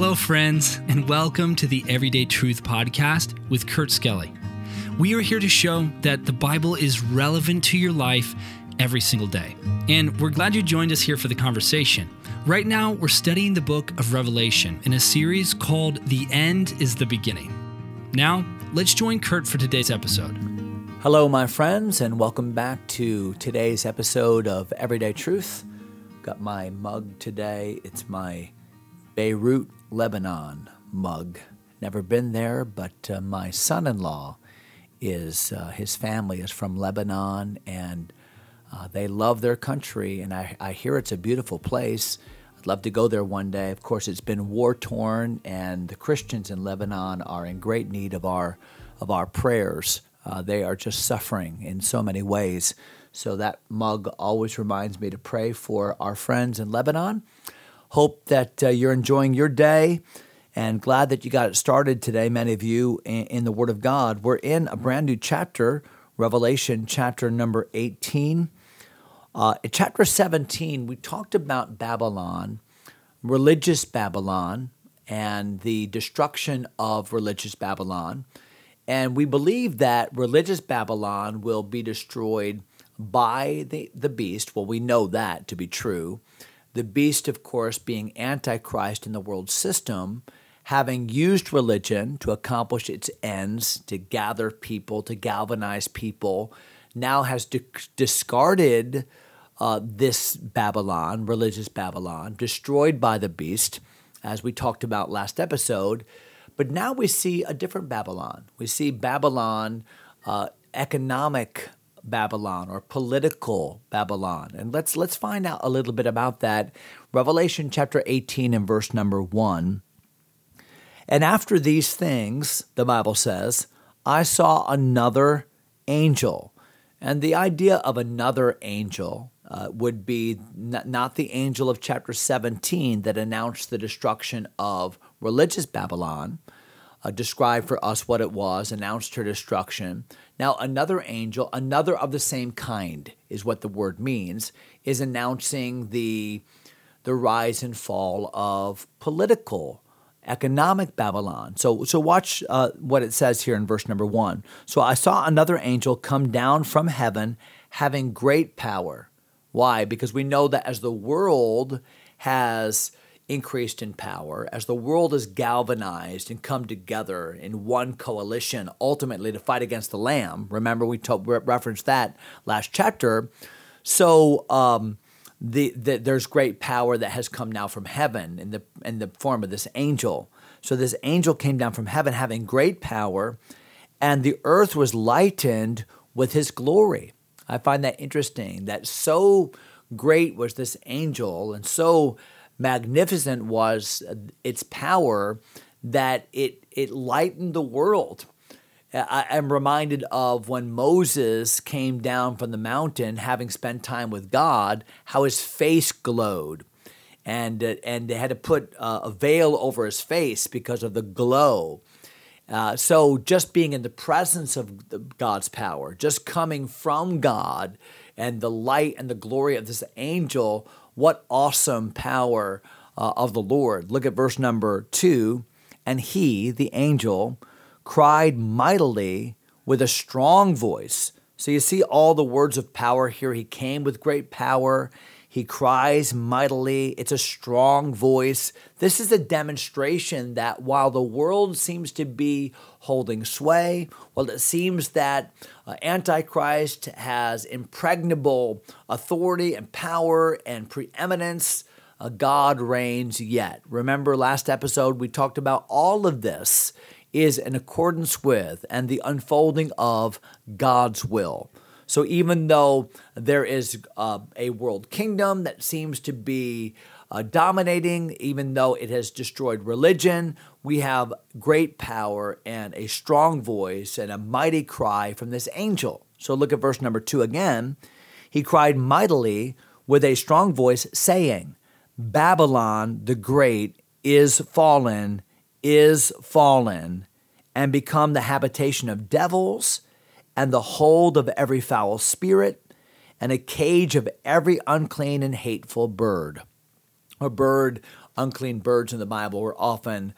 Hello, friends, and welcome to the Everyday Truth Podcast with Kurt Skelly. We are here to show that the Bible is relevant to your life every single day. And we're glad you joined us here for the conversation. Right now, we're studying the book of Revelation in a series called The End is the Beginning. Now, let's join Kurt for today's episode. Hello, my friends, and welcome back to today's episode of Everyday Truth. Got my mug today. It's my Beirut, Lebanon mug. Never been there, but uh, my son in law is, uh, his family is from Lebanon, and uh, they love their country, and I, I hear it's a beautiful place. I'd love to go there one day. Of course, it's been war torn, and the Christians in Lebanon are in great need of our, of our prayers. Uh, they are just suffering in so many ways. So that mug always reminds me to pray for our friends in Lebanon. Hope that uh, you're enjoying your day and glad that you got it started today, many of you, in, in the Word of God. We're in a brand new chapter, Revelation chapter number 18. Uh, in chapter 17, we talked about Babylon, religious Babylon, and the destruction of religious Babylon. And we believe that religious Babylon will be destroyed by the, the beast. Well, we know that to be true. The beast, of course, being Antichrist in the world system, having used religion to accomplish its ends, to gather people, to galvanize people, now has di- discarded uh, this Babylon, religious Babylon, destroyed by the beast, as we talked about last episode. But now we see a different Babylon. We see Babylon, uh, economic Babylon or political Babylon. And let's let's find out a little bit about that. Revelation chapter 18 and verse number 1. And after these things, the Bible says, I saw another angel. And the idea of another angel uh, would be n- not the angel of chapter 17 that announced the destruction of religious Babylon, uh, described for us what it was, announced her destruction. Now, another angel, another of the same kind, is what the word means, is announcing the, the rise and fall of political, economic Babylon. So, so watch uh, what it says here in verse number one. So I saw another angel come down from heaven having great power. Why? Because we know that as the world has increased in power, as the world is galvanized and come together in one coalition, ultimately to fight against the Lamb. Remember, we told, referenced that last chapter. So um, the, the, there's great power that has come now from heaven in the in the form of this angel. So this angel came down from heaven, having great power, and the earth was lightened with his glory. I find that interesting. That so great was this angel, and so magnificent was its power that it it lightened the world. I am reminded of when Moses came down from the mountain, having spent time with God, how his face glowed, and uh, and they had to put uh, a veil over his face because of the glow. Uh, so just being in the presence of God's power, just coming from God, and the light and the glory of this angel what awesome power uh, of the Lord. Look at verse number two. And he, the angel, cried mightily with a strong voice. So you see all the words of power here. He came with great power. He cries mightily. It's a strong voice. This is a demonstration that while the world seems to be holding sway, while it seems that uh, Antichrist has impregnable authority and power and preeminence, uh, God reigns yet. Remember, last episode we talked about all of this is in accordance with and the unfolding of God's will. So even though there is uh, a world kingdom that seems to be uh, dominating, even though it has destroyed religion, we have great power and a strong voice and a mighty cry from this angel. So look at verse number two again. He cried mightily with a strong voice, saying, Babylon the Great is fallen, is fallen, and become the habitation of devils and the hold of every foul spirit, and a cage of every unclean and hateful bird. A bird unclean birds in the Bible were often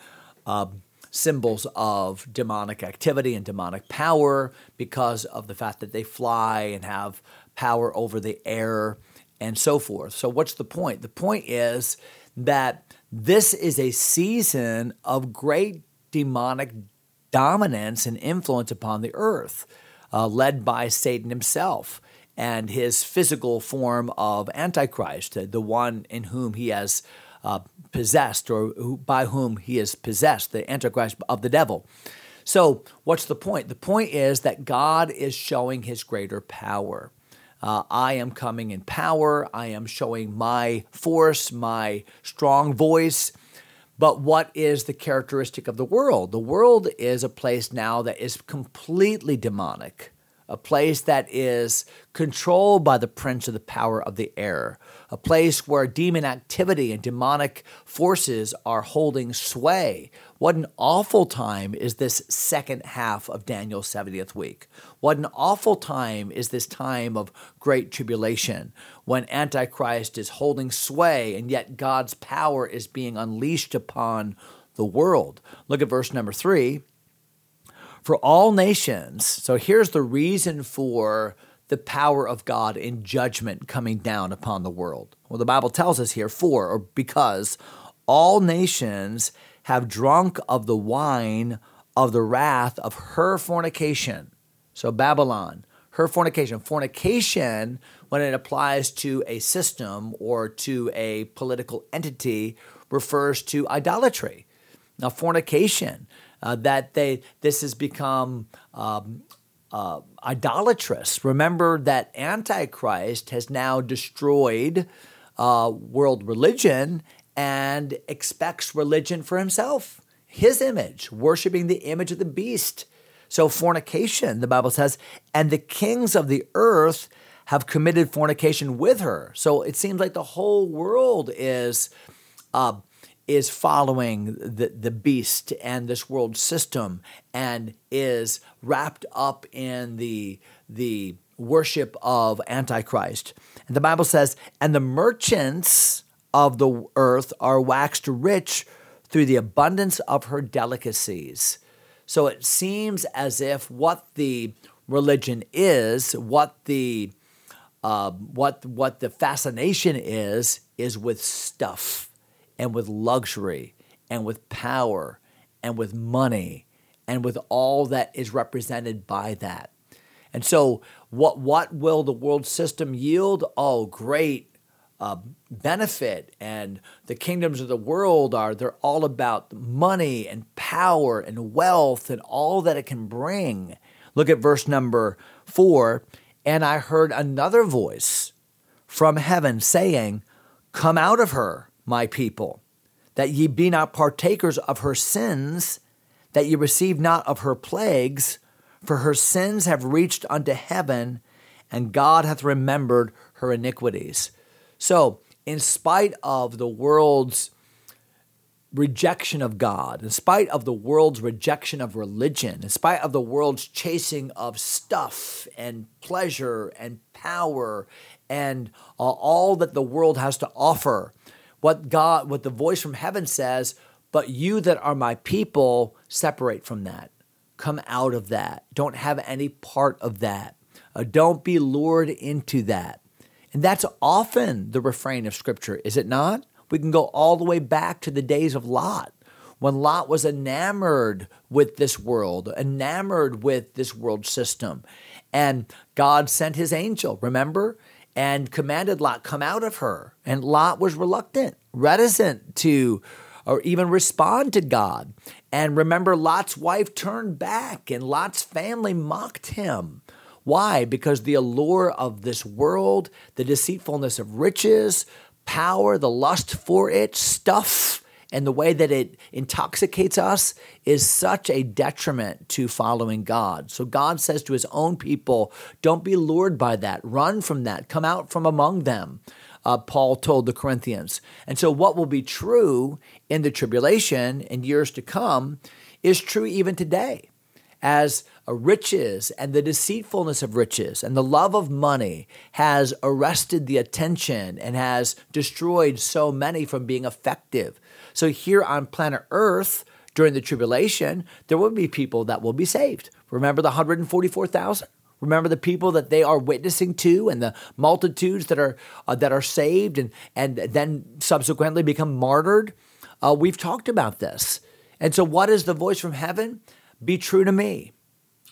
uh, symbols of demonic activity and demonic power because of the fact that they fly and have power over the air and so forth. So, what's the point? The point is that this is a season of great demonic dominance and influence upon the earth, uh, led by Satan himself and his physical form of Antichrist, the one in whom he has uh, possessed or by whom he is possessed, the Antichrist of the devil. So, what's the point? The point is that God is showing his greater power. Uh, I am coming in power. I am showing my force, my strong voice. But what is the characteristic of the world? The world is a place now that is completely demonic, a place that is controlled by the prince of the power of the air, a place where demon activity and demonic forces are holding sway. What an awful time is this second half of Daniel's 70th week. What an awful time is this time of great tribulation when Antichrist is holding sway and yet God's power is being unleashed upon the world. Look at verse number three. For all nations, so here's the reason for the power of God in judgment coming down upon the world? Well, the Bible tells us here, for or because all nations have drunk of the wine of the wrath of her fornication. So, Babylon, her fornication. Fornication, when it applies to a system or to a political entity, refers to idolatry. Now, fornication, uh, that they this has become um, uh, idolatrous. Remember that Antichrist has now destroyed uh, world religion and expects religion for himself, his image, worshiping the image of the beast. So, fornication, the Bible says, and the kings of the earth have committed fornication with her. So, it seems like the whole world is. Uh, is following the, the beast and this world system and is wrapped up in the, the worship of Antichrist. And the Bible says, and the merchants of the earth are waxed rich through the abundance of her delicacies. So it seems as if what the religion is, what the uh, what what the fascination is, is with stuff and with luxury and with power and with money and with all that is represented by that. And so, what, what will the world system yield? Oh, great uh, benefit. And the kingdoms of the world are, they're all about money and power and wealth and all that it can bring. Look at verse number four. And I heard another voice from heaven saying, Come out of her, my people, that ye be not partakers of her sins, that ye receive not of her plagues, for her sins have reached unto heaven, and God hath remembered her iniquities. So, in spite of the world's rejection of God, in spite of the world's rejection of religion, in spite of the world's chasing of stuff and pleasure and power and uh, all that the world has to offer, what God, what the voice from heaven says, but you that are my people, separate from that. Come out of that. Don't have any part of that. Uh, don't be lured into that. And that's often the refrain of Scripture, is it not? We can go all the way back to the days of Lot, when Lot was enamored with this world, enamored with this world system. And God sent his angel, remember? And commanded Lot, come out of her. And Lot was reluctant, reticent to or even respond to God. And remember, Lot's wife turned back and Lot's family mocked him. Why? Because the allure of this world, the deceitfulness of riches, power, the lust for it, stuff, and the way that it intoxicates us is such a detriment to following God. So God says to his own people, don't be lured by that. Run from that. Come out from among them. Uh, Paul told the Corinthians. And so, what will be true in the tribulation and years to come is true even today. As riches and the deceitfulness of riches and the love of money has arrested the attention and has destroyed so many from being effective So here on planet Earth, during the tribulation, there will be people that will be saved. Remember the 144,000? Remember the people that they are witnessing to and the multitudes that are uh, that are saved and and then subsequently become martyred. Uh, we've talked about this. And so what is the voice from heaven? Be true to me.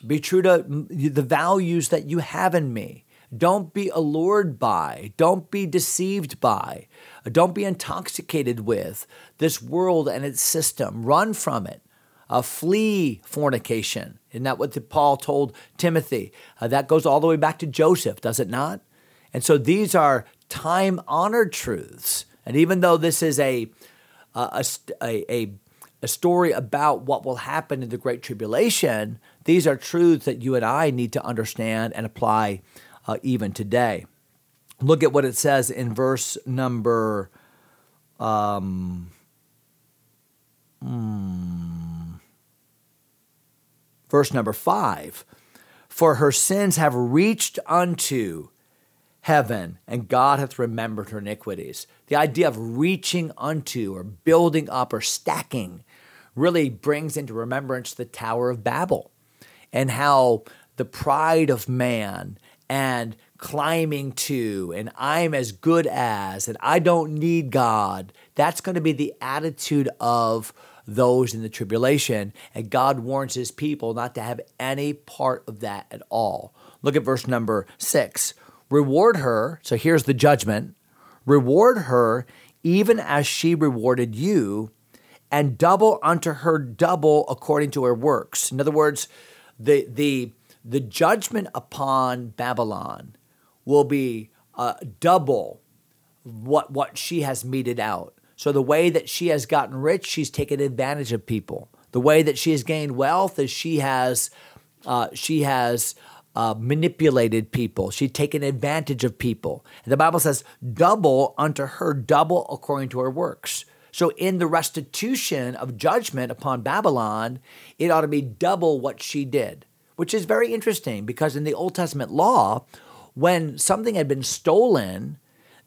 Be true to the values that you have in me. Don't be allured by, don't be deceived by, don't be intoxicated with this world and its system. Run from it. Uh, flee fornication. Isn't that what Paul told Timothy? Uh, that goes all the way back to Joseph, does it not? And so these are time honored truths. And even though this is a, a, a, a story about what will happen in the Great Tribulation, these are truths that you and I need to understand and apply uh, even today. Look at what it says in verse number. Um, hmm, verse number five. For her sins have reached unto heaven, and God hath remembered her iniquities. The idea of reaching unto, or building up, or stacking really brings into remembrance the Tower of Babel and how the pride of man and climbing to, and I'm as good as, and I don't need God. That's going to be the attitude of those in the tribulation. And God warns his people not to have any part of that at all. Look at verse number six. Reward her, so here's the judgment reward her even as she rewarded you, and double unto her double according to her works. In other words, the, the the judgment upon Babylon will be uh, double what what she has meted out. So the way that she has gotten rich, she's taken advantage of people. The way that she has gained wealth is she has uh, she has uh, manipulated people. She's taken advantage of people. And the Bible says, "Double unto her, double according to her works." So in the restitution of judgment upon Babylon, it ought to be double what she did which is very interesting because in the Old Testament law, when something had been stolen,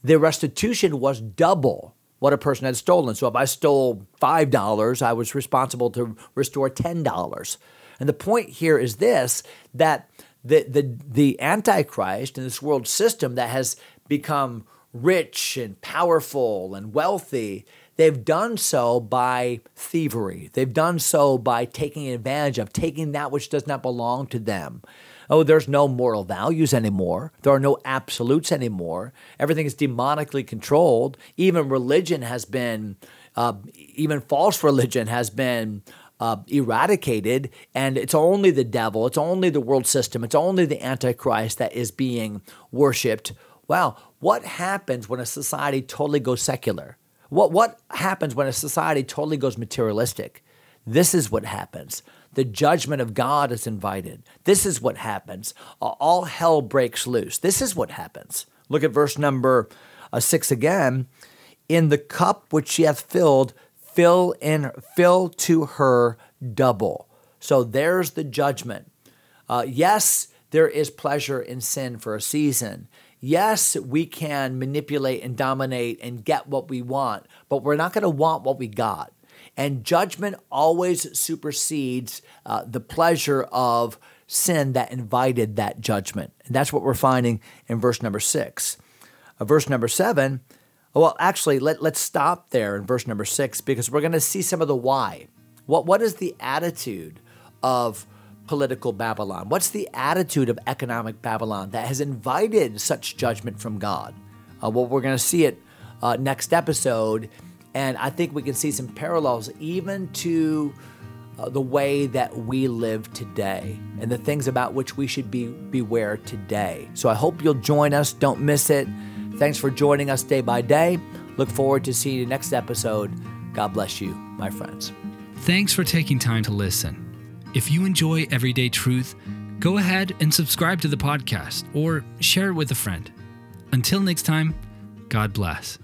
the restitution was double what a person had stolen. So if I stole $5, I was responsible to restore $10. And the point here is this that the, the, the Antichrist in this world system that has become rich and powerful and wealthy They've done so by thievery. They've done so by taking advantage of, taking that which does not belong to them. Oh, there's no moral values anymore. There are no absolutes anymore. Everything is demonically controlled. Even religion has been, uh, even false religion has been uh, eradicated, and it's only the devil, it's only the world system, it's only the Antichrist that is being worshiped. Wow, what happens when a society totally goes secular? What, what happens when a society totally goes materialistic? This is what happens. The judgment of God is invited. This is what happens. All hell breaks loose. This is what happens. Look at verse number uh, six again. In the cup which she hath filled, fill in fill to her double. So there's the judgment. Uh, yes, there is pleasure in sin for a season. Yes, we can manipulate and dominate and get what we want, but we're not going to want what we got. And judgment always supersedes uh, the pleasure of sin that invited that judgment. And that's what we're finding in verse number six. Uh, verse number seven, well, actually, let, let's stop there in verse number six because we're going to see some of the why. What, what is the attitude of political Babylon? What's the attitude of economic Babylon that has invited such judgment from God? Uh, well, we're going to see it uh, next episode, and I think we can see some parallels even to uh, the way that we live today and the things about which we should be beware today. So I hope you'll join us. Don't miss it. Thanks for joining us day by day. Look forward to seeing you next episode. God bless you, my friends. Thanks for taking time to listen. If you enjoy everyday truth, go ahead and subscribe to the podcast or share it with a friend. Until next time, God bless.